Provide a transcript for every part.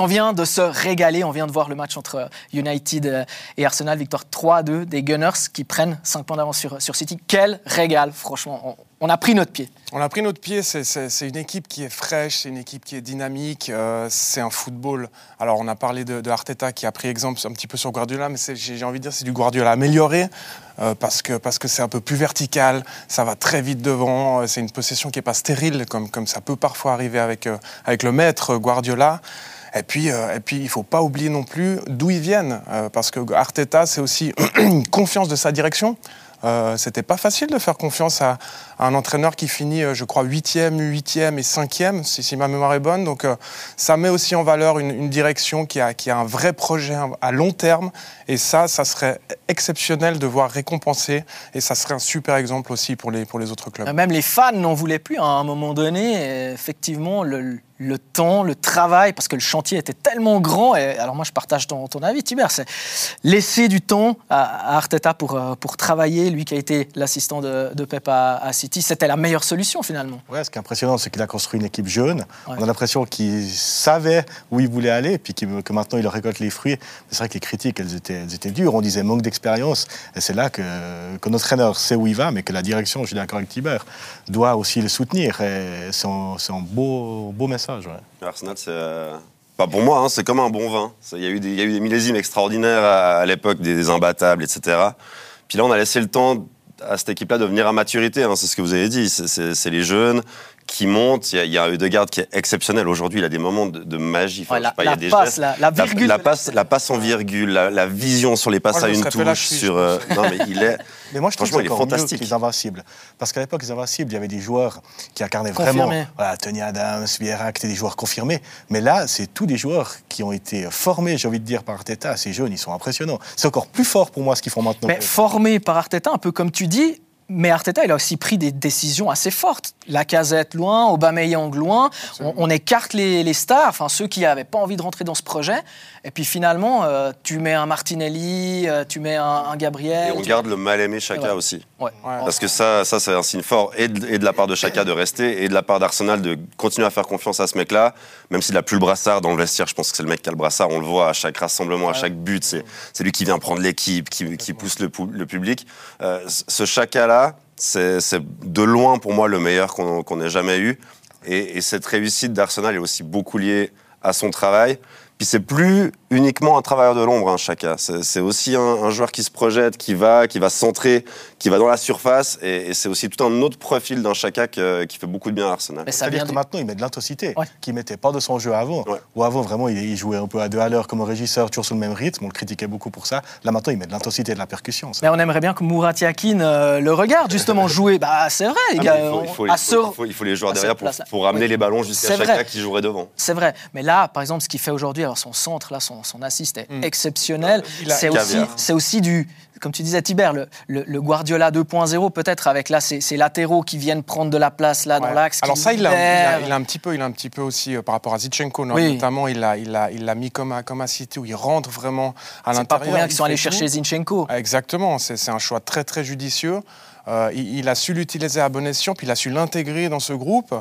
On vient de se régaler, on vient de voir le match entre United et Arsenal, victoire 3-2 des Gunners qui prennent 5 points d'avance sur, sur City. Quel régal, franchement, on, a pris notre pied. On a pris notre pied, c'est une équipe qui est fraîche, c'est une équipe qui est dynamique, euh, c'est un football. Alors on a parlé de, Arteta qui a pris exemple un petit peu sur Guardiola, mais j'ai envie de dire c'est du Guardiola amélioré euh, parce que c'est un peu plus vertical, ça va très vite devant, euh, c'est une possession qui n'est pas stérile comme, comme ça peut parfois arriver avec le maître Guardiola. Et puis, euh, et puis il ne faut pas oublier non plus d'où ils viennent, euh, parce que Arteta, c'est aussi une confiance de sa direction. Euh, c'était pas facile de faire confiance à, un entraîneur qui finit, euh, je crois, 8e, 8e et 5e, si, ma mémoire est bonne. Donc ça met aussi en valeur une, direction qui a, qui a, un vrai projet à long terme. Et ça, ça serait exceptionnel de voir récompenser. Et ça serait un super exemple aussi pour les, pour les autres clubs. Même les fans n'en voulaient plus à un moment donné. Effectivement, le, le temps, le travail, parce que le chantier était tellement grand. Et alors moi, je partage ton, ton avis, Tibert, c'est laisser du temps à, Arteta pour, euh, pour travailler, lui qui a été l'assistant de, de, Pep à, City, c'était la meilleure solution finalement. Ouais, ce qui est impressionnant, c'est qu'il a construit une équipe jeune. On a l'impression qu'il savait où il voulait aller, et puis que maintenant il récolte les fruits. C'est vrai que les critiques, elles étaient, elles étaient dures. On disait manque d'expérience, et c'est là que, que notre entraîneur sait où il va, mais que la direction, je suis d'accord avec Tibert, doit aussi le soutenir. C'est un, un beau, beau message. Arsenal, c'est. Euh, pas pour moi, hein, c'est comme un bon vin. Il y, a eu des, eu des millésimes extraordinaires à, l'époque, des, imbattables, etc. Puis là, on a laissé le temps à cette équipe-là de venir à maturité. Hein, c'est ce que vous avez dit. C'est les jeunes qui montent. Il y, a, il y qui est exceptionnel. Aujourd'hui, il a des moments de, magie. la, il y a des passe, la, virgule. La, passe, la passe en virgule, la, vision sur les passes à une touche. Sur, euh, non, mais il est. Mais moi, je trouve qu'il est fantastique. les Invincibles. Parce qu'à l'époque, les Invincibles, il y avait des joueurs qui incarnaient vraiment. Voilà, Tony Adams, Vieira, qui étaient des joueurs confirmés. Mais là, c'est tous des joueurs qui ont été formés, j'ai envie de dire, par Arteta. Ces jeunes, ils sont impressionnants. C'est encore plus fort pour moi ce qu'ils font maintenant. Mais formés par Arteta, un peu comme tu dis, mais Arteta, il a aussi pris des décisions assez fortes. La casette loin, Aubameyang loin. On, écarte les, stars, enfin ceux qui n'avaient pas envie de rentrer dans ce projet. Et puis finalement, euh, tu mets un Martinelli, euh, tu mets un, Gabriel. Et on garde le mal aimé Chaka aussi. Parce que ça, ça c'est un signe fort, et de, la part de Chaka de rester, et de la part d'Arsenal de continuer à faire confiance à ce mec-là, même s'il n'a plus le brassard dans le vestiaire. Je pense que c'est le mec qui a le brassard. On le voit à chaque rassemblement, à chaque but. C'est lui qui vient prendre l'équipe, qui, pousse le, public. Euh, ce Chaka-là, c'est de loin pour moi le meilleur qu'on ait jamais eu. et cette réussite d'Arsenal est aussi beaucoup liée à son travail. Puis c'est plus uniquement un travailleur de l'ombre, hein, Chaka. C'est aussi un, joueur qui se projette, qui va, qui va centrer, qui va dans la surface. Et, c'est aussi tout un autre profil d'un Chaka qui fait beaucoup de bien à Arsenal. C'est-à-dire que maintenant, il met de l'intensité, qui qu'il mettait pas de son jeu avant. Ou avant, vraiment, il, jouait un peu à deux à l'heure comme un régisseur, toujours sur le même rythme. On le critiquait beaucoup pour ça. Là, maintenant, il met de l'intensité et de la percussion. Mais on aimerait bien que Murat Yakin euh, le regarde, justement, jouer. Bah, c'est vrai, les gars. il, faut, il, faut, les joueurs derrière pour, pour, ramener les ballons jusqu'à Chaka qui jouerait devant. C'est vrai. Mais là, par exemple, ce qu'il fait aujourd'hui, son centre, là, son, son assist est mm. exceptionnel. C'est aussi, c'est aussi du, comme tu disais Tibert, le, le, Guardiola 2.0 peut-être avec là ces, latéraux qui viennent prendre de la place là dans l'axe. Alors ça, il a, il, a, un petit peu, il a un petit peu aussi euh, par rapport à Zichenko, notamment il l'a, il a, il l'a mis comme à, comme à City où il rentre vraiment à l'intérieur. C'est pas pour rien qu'ils sont allés chercher Zinchenko. Exactement, c'est un choix très très judicieux. Euh, il, a su l'utiliser à bon escient, puis il a su l'intégrer dans ce groupe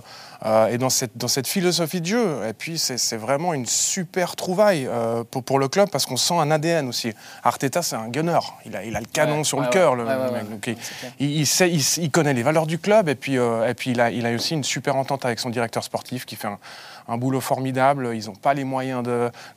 euh, et dans cette, dans cette philosophie de jeu. Et puis c'est vraiment une super trouvaille euh, pour, pour, le club parce qu'on sent un ADN aussi. Arteta, c'est un gunner. Il a, il a le canon sur le cœur, le, mec. il, sait, il, connaît les valeurs du club et puis, et puis il, a, il a aussi une super entente avec son directeur sportif qui fait un, un boulot formidable. Ils n'ont pas les moyens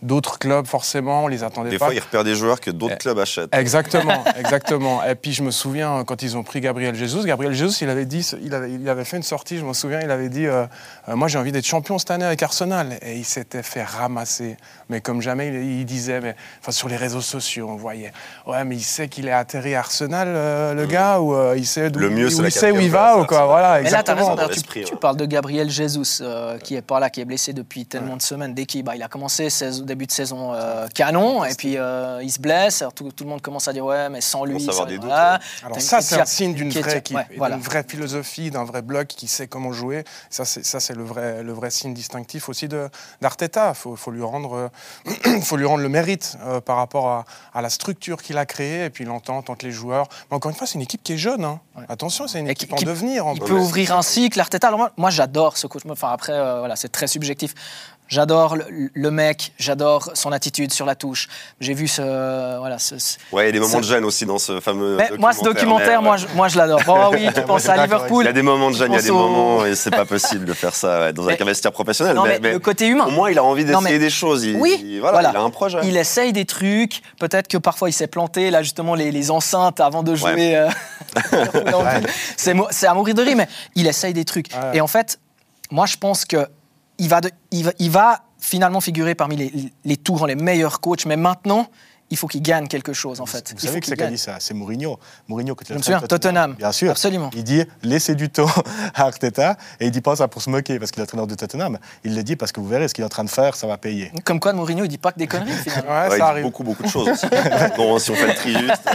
d'autres clubs, forcément. On les attendait des pas. Des fois, ils repèrent des joueurs que d'autres eh, clubs achètent. Exactement, exactement. Et puis, je me souviens, quand ils ont pris Gabriel Jesus, Gabriel Jesus, il avait, dit, il avait, il avait fait une sortie, je me souviens, il avait dit euh, euh, Moi, j'ai envie d'être champion cette année avec Arsenal. Et il s'était fait ramasser. Mais comme jamais, il, disait, mais, enfin, sur les réseaux sociaux, on voyait Ouais, mais il sait qu'il est atterri à Arsenal, euh, le mm. gars, ou il sait, le mieux, où, il sait où il va. Ou quoi. Voilà, mais là, tu as raison, tu, parles de Gabriel Jesus, qui est pas là, qui est blessé depuis tellement de semaines. Dès qu'il bah, il a commencé au début de saison euh, canon, et puis euh, il se blesse. tout, le monde commence à dire ouais, mais sans lui, ça, des Alors ça, c'est un signe d'une vraie équipe, d'une vraie philosophie, d'un vrai bloc qui sait comment jouer. Ça, c'est ça, c'est le vrai, le vrai signe distinctif aussi de d'Arteta. Faut, faut lui rendre, faut lui rendre le mérite euh, par rapport à, à la structure qu'il a créée et puis l'entente entre les joueurs. Mais encore une fois, c'est une équipe qui est jeune. Hein. Attention, c'est une équipe en devenir. il peut ouvrir un cycle. Arteta. Alors moi, moi j'adore ce coach. Enfin après, voilà, c'est très subjectif. J'adore le, mec, j'adore son attitude sur la touche. J'ai vu ce. Voilà, ce, ouais, il y a des moments de gêne aussi dans ce fameux. Mais moi, ce documentaire, moi, je, moi, je l'adore. Bon, oui, tu penses à Liverpool. Il y a des moments de gêne, il y a des moments, et c'est pas possible de faire ça dans un vestiaire professionnel. Non, mais, le côté humain. Au moins, il a envie d'essayer des choses. Il, oui, voilà, il a un projet. Il essaye des trucs. Peut-être que parfois, il s'est planté. Là, justement, les, les enceintes avant de jouer. Euh, c'est à mourir de rire, mais il essaye des trucs. Et en fait, moi, je pense que il va, il va, finalement figurer parmi les, les tours, les meilleurs coachs, mais maintenant, il faut qu'il gagne quelque chose, en fait. Vous savez que c'est qui a dit ça C'est Mourinho. Mourinho, quand il a Je Tottenham. Bien sûr. Absolument. Il dit laissez du temps à Arteta et il dit pas ça pour se moquer parce qu'il est entraîneur de Tottenham. Il le dit parce que vous verrez ce qu'il est en train de faire, ça va payer. Comme quoi, Mourinho, il dit pas que des conneries, finalement. ouais, ça il arrive. Dit beaucoup, beaucoup de choses aussi. bon, si on fait le tri juste.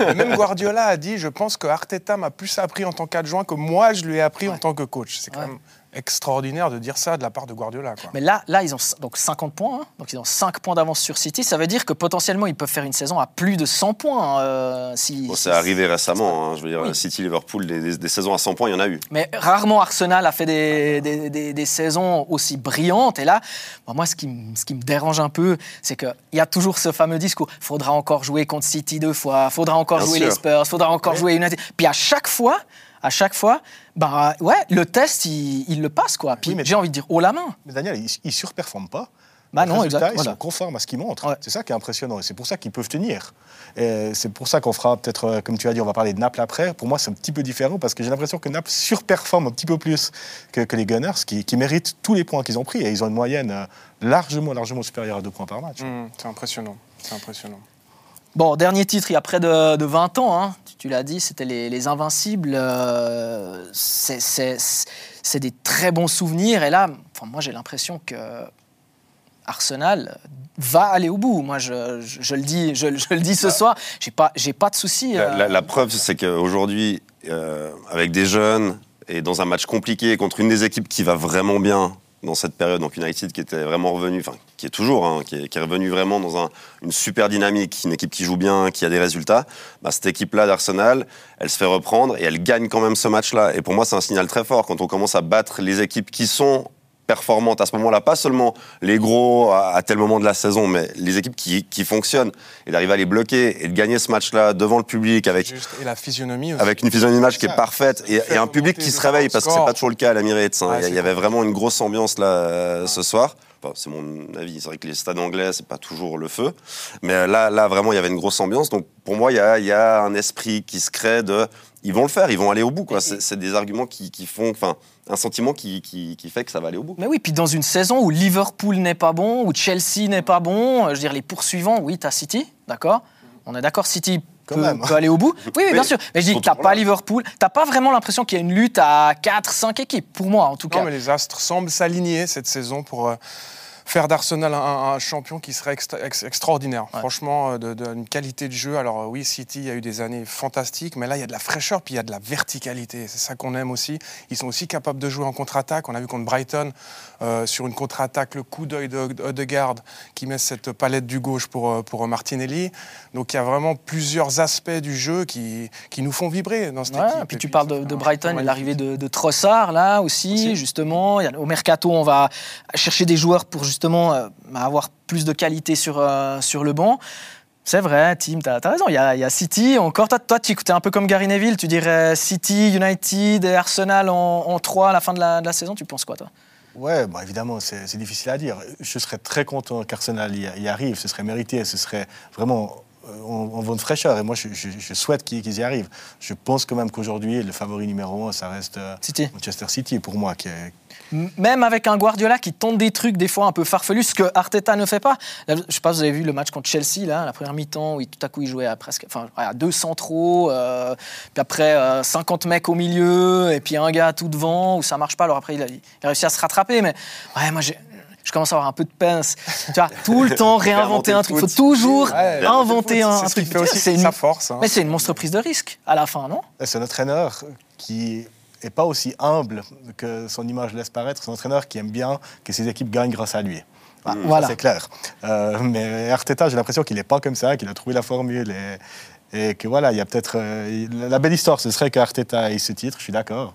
Euh. Même Guardiola a dit je pense que Arteta m'a plus appris en tant qu'adjoint que moi, je lui ai appris en tant que coach. C'est quand même extraordinaire de dire ça de la part de Guardiola. Mais là, là, ils ont donc 50 points, hein. donc ils ont 5 points d'avance sur City. Ça veut dire que potentiellement, ils peuvent faire une saison à plus de 100 points. Hein, euh, si, c'est arrivé récemment. Hein. je veux dire, City, Liverpool, des, saisons à 100 points, il y en a eu. Mais rarement Arsenal a fait des, des saisons aussi brillantes. Et là, moi, ce qui, ce qui me dérange un peu, c'est qu'il y a toujours ce fameux discours faudra encore jouer contre City deux fois, faudra encore jouer les Spurs, faudra encore jouer United. Puis à chaque fois, à chaque fois, bah ouais, le test, il, le passe, quoi. Puis j'ai envie de dire, oh la main. Mais Daniel, il, ne surperforme pas. Bah non, exactement. Ils sont conformes à ce qu'ils montrent. C'est ça qui est impressionnant. Et c'est pour ça qu'ils peuvent tenir. C'est pour ça qu'on fera peut-être, euh, comme tu as dit, on va parler de Naples après. Pour moi, c'est un petit peu différent parce que j'ai l'impression que Naples surperforme un petit peu plus que, les Gunners, qui, méritent tous les points qu'ils ont pris. Et ils ont une moyenne euh, largement, largement supérieure à deux points par match. Mmh, c'est impressionnant. C'est impressionnant. Bon, dernier titre, il y a près de, 20 ans, hein. tu, l'as dit, c'était les, Invincibles. Euh, c'est des très bons souvenirs. Et là, enfin, moi, j'ai l'impression que Arsenal va aller au bout. Moi, je, le, dis, je, le dis ce soir, j'ai pas, pas de souci. La, euh. preuve, c'est qu'aujourd'hui, euh, avec des jeunes et dans un match compliqué contre une des équipes qui va vraiment bien, dans cette période, donc United qui était vraiment revenu, enfin qui est toujours, hein, qui, est, revenu vraiment dans un, une super dynamique, une équipe qui joue bien, qui a des résultats, bah, cette équipe-là d'Arsenal, elle se fait reprendre et elle gagne quand même ce match-là. Et pour moi, c'est un signal très fort quand on commence à battre les équipes qui sont performantes à ce moment-là, pas seulement les gros à, tel moment de la saison, mais les équipes qui, qui fonctionnent et d'arriver à les bloquer et de gagner ce match-là devant le public avec et la physionomie aussi. avec une physionomie match qui est parfaite et, un public qui se réveille parce que c'est pas toujours le cas à l'Emirates. Hein. il y, avait vraiment une grosse ambiance là euh, ce soir. C'est mon avis. C'est vrai que les stades anglais, c'est pas toujours le feu. Mais là, là, vraiment, il y avait une grosse ambiance. Donc, pour moi, il y a, y a, un esprit qui se crée de. Ils vont le faire, ils vont aller au bout. C'est des arguments qui, qui font. Enfin, un sentiment qui, qui, fait que ça va aller au bout. Mais oui, puis dans une saison où Liverpool n'est pas bon, où Chelsea n'est pas bon, euh, je veux dire, les poursuivants, oui, tu as City, d'accord? On est d'accord, City peut, aller au bout. Oui, bien sûr. Mais je dis, t'as pas Liverpool, t'as pas vraiment l'impression qu'il y a une lutte à 4-5 équipes, pour moi en tout cas. Non, mais les astres semblent s'aligner cette saison pour. Euh, faire d'Arsenal un, champion qui serait extraordinaire. Franchement, d'une euh, de, qualité de jeu. Alors euh, oui, City a eu des années fantastiques, mais là, il y a de la fraîcheur, puis il y a de la verticalité. C'est ça qu'on aime aussi. Ils sont aussi capables de jouer en contre-attaque. On a vu contre Brighton, euh, sur une contre-attaque, le coup d'œil de garde qui met cette palette du gauche pour, pour Martinelli. Donc il y a vraiment plusieurs aspects du jeu qui, qui nous font vibrer dans cette équipe. Puis, puis tu parles de, Brighton et l'arrivée de, de, Trossard, là aussi, justement. au Mercato, on va chercher des joueurs pour justement justement euh, avoir plus de qualité sur, euh, sur le banc. C'est vrai, Tim, tu as, raison. Il y, a, City. Encore, toi, tu es un peu comme Gary Neville. Tu dirais City, United et Arsenal en, en 3 à la fin de la, de la saison. Tu penses quoi, toi? Ouais, bah évidemment, c'est difficile à dire. Je serais très content qu'Arsenal y, arrive. Ce serait mérité. Ce serait vraiment en, vent de fraîcheur. Et moi, je, je, souhaite qu'ils y arrivent. Je pense quand même qu'aujourd'hui, le favori numéro 1, ça reste euh, Manchester City pour moi, qui est, même avec un Guardiola qui tente des trucs des fois un peu farfelus, ce que Arteta ne fait pas. Je ne sais pas si vous avez vu le match contre Chelsea, là, la première mi-temps, où tout à coup il jouait à presque enfin, à deux centraux, euh, puis après 50 euh, mecs au milieu, et puis un gars tout devant, où ça marche pas. Alors après, il a, réussi à se rattraper, mais ouais, moi je commence à avoir un peu de pince. Tu vois, tout le temps réinventer un truc. Il faut toujours inventer un, truc. C'est sa force. Hein. Mais c'est une monstre prise de risque à la fin, non? C'est un entraîneur qui n'est pas aussi humble que son image laisse paraître. C'est un entraîneur qui aime bien que ses équipes gagnent grâce à lui. voilà. C'est clair. Euh, mais Arteta, j'ai l'impression qu'il n'est pas comme ça, qu'il a trouvé la formule. Et, Et que voilà, il y a peut-être. Euh, la belle histoire, ce serait qu'Arteta ait ce titre, je suis d'accord.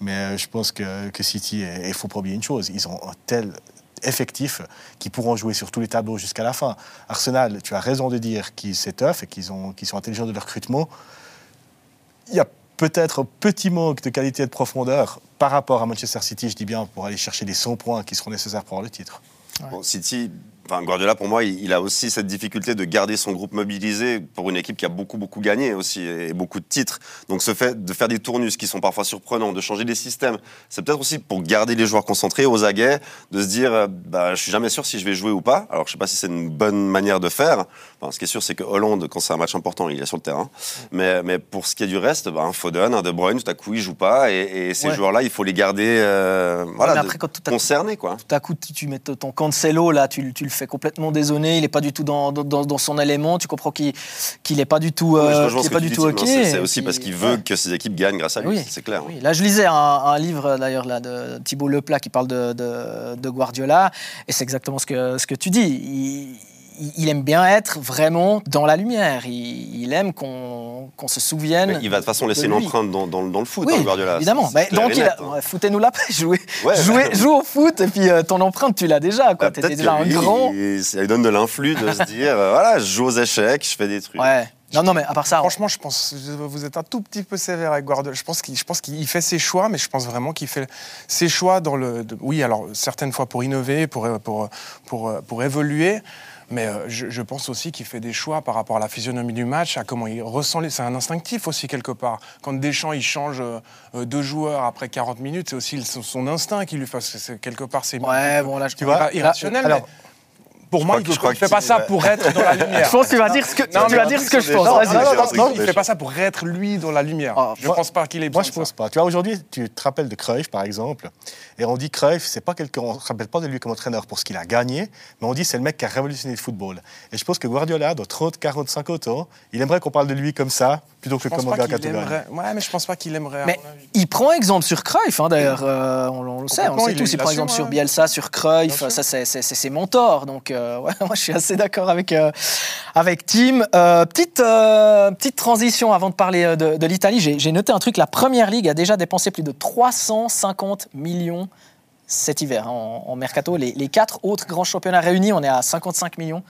Mais euh, je pense que, que City, il faut pas oublier une chose, ils ont un tel effectif qui pourront jouer sur tous les tableaux jusqu'à la fin. Arsenal, tu as raison de dire qu'ils tough et qu'ils sont intelligents de leur recrutement. Il y a peut-être un petit manque de qualité et de profondeur par rapport à Manchester City, je dis bien, pour aller chercher les 100 points qui seront nécessaires pour avoir le titre. City, Enfin, Guardiola, pour moi, il, a aussi cette difficulté de garder son groupe mobilisé pour une équipe qui a beaucoup, beaucoup gagné aussi et beaucoup de titres. Donc, ce fait de faire des tournus qui sont parfois surprenants, de changer des systèmes, c'est peut-être aussi pour garder les joueurs concentrés, aux aguets, de se dire, euh, bah, je suis jamais sûr si je vais jouer ou pas. Alors, je sais pas si c'est une bonne manière de faire. Enfin, ce qui est sûr, c'est que Hollande, quand c'est un match important, il est sur le terrain. Mais, mais pour ce qui est du reste, bah, un Foden, un De Bruyne, tout à coup, ils jouent pas. Et, ces joueurs-là, il faut les garder euh, voilà, concernés. Quoi. Tout à coup, tu mets ton Cancelo, là, tu, tu le fait complètement désonné, il n'est pas du tout dans, dans, son élément, tu comprends qu'il n'est pas du tout, euh, pas du tout OK. C'est aussi parce qu'il veut que ses équipes gagnent grâce à lui, c'est clair. Oui. Là, je lisais un, livre d'ailleurs de Thibault Leplat qui parle de, de, Guardiola, et c'est exactement ce que, ce que tu dis. Il, il aime bien être vraiment dans la lumière. Il, aime qu'on se souvienne. il va de toute façon laisser une empreinte dans, dans, le foot, oui, hein, Guardiola. Évidemment. donc, il a, hein. foutez-nous la paix. Jouer, joue au foot et puis euh, ton empreinte, tu l'as déjà. Tu bah, étais déjà un grand. Ça lui donne de l'influx de se dire euh, voilà, je joue aux échecs, je fais des trucs. Ouais. Non, non, mais à part ça. Franchement, je pense vous êtes un tout petit peu sévère avec Guardiola. Je pense qu'il, je pense qu'il fait ses choix, mais je pense vraiment qu'il fait ses choix dans le. oui, alors certaines fois pour innover, pour, pour, pour, pour évoluer. Mais euh, je, pense aussi qu'il fait des choix par rapport à la physionomie du match, à comment il ressent. Les... C'est un instinctif aussi, quelque part. Quand Deschamps, il change euh, deux joueurs après 40 minutes, c'est aussi son instinct qui lui fait. Quelque part, c'est ouais, bon, là, tu vois, irrationnel. mais pour moi, il ne fait pas ça pour être dans la lumière. Je pense que tu vas dire ce que, tu vas dire ce que je pense. Non, il ne fait pas ça pour être lui dans la lumière. Ah, je ne pense pas qu'il est Moi, je ne pense pas. Tu vois, aujourd'hui, tu te rappelles de Cruyff, par exemple, et on dit Cruyff, c'est pas quelqu'un, on ne se rappelle pas de lui comme entraîneur pour ce qu'il a gagné, mais on dit c'est le mec qui a révolutionné le football. Et je pense que Guardiola, dans 30, 40, 50 ans, il aimerait qu'on parle de lui comme ça, plutôt que qui Ouais, mais je pense pas qu'il aimerait. Mais il prend exemple sur Cruyff, hein, d'ailleurs, euh, on, le sait, on sait tous. Il prend exemple sur Bielsa, sur Cruyff, ça c'est ses mentors. Donc, euh, ouais, moi je suis assez d'accord avec, euh, avec Tim. petite, petite transition avant de parler de, l'Italie. J'ai noté un truc, la Première Ligue a déjà dépensé plus de 350 millions cet hiver hein, en, mercato. Les, les, quatre autres grands championnats réunis, on est à 55 millions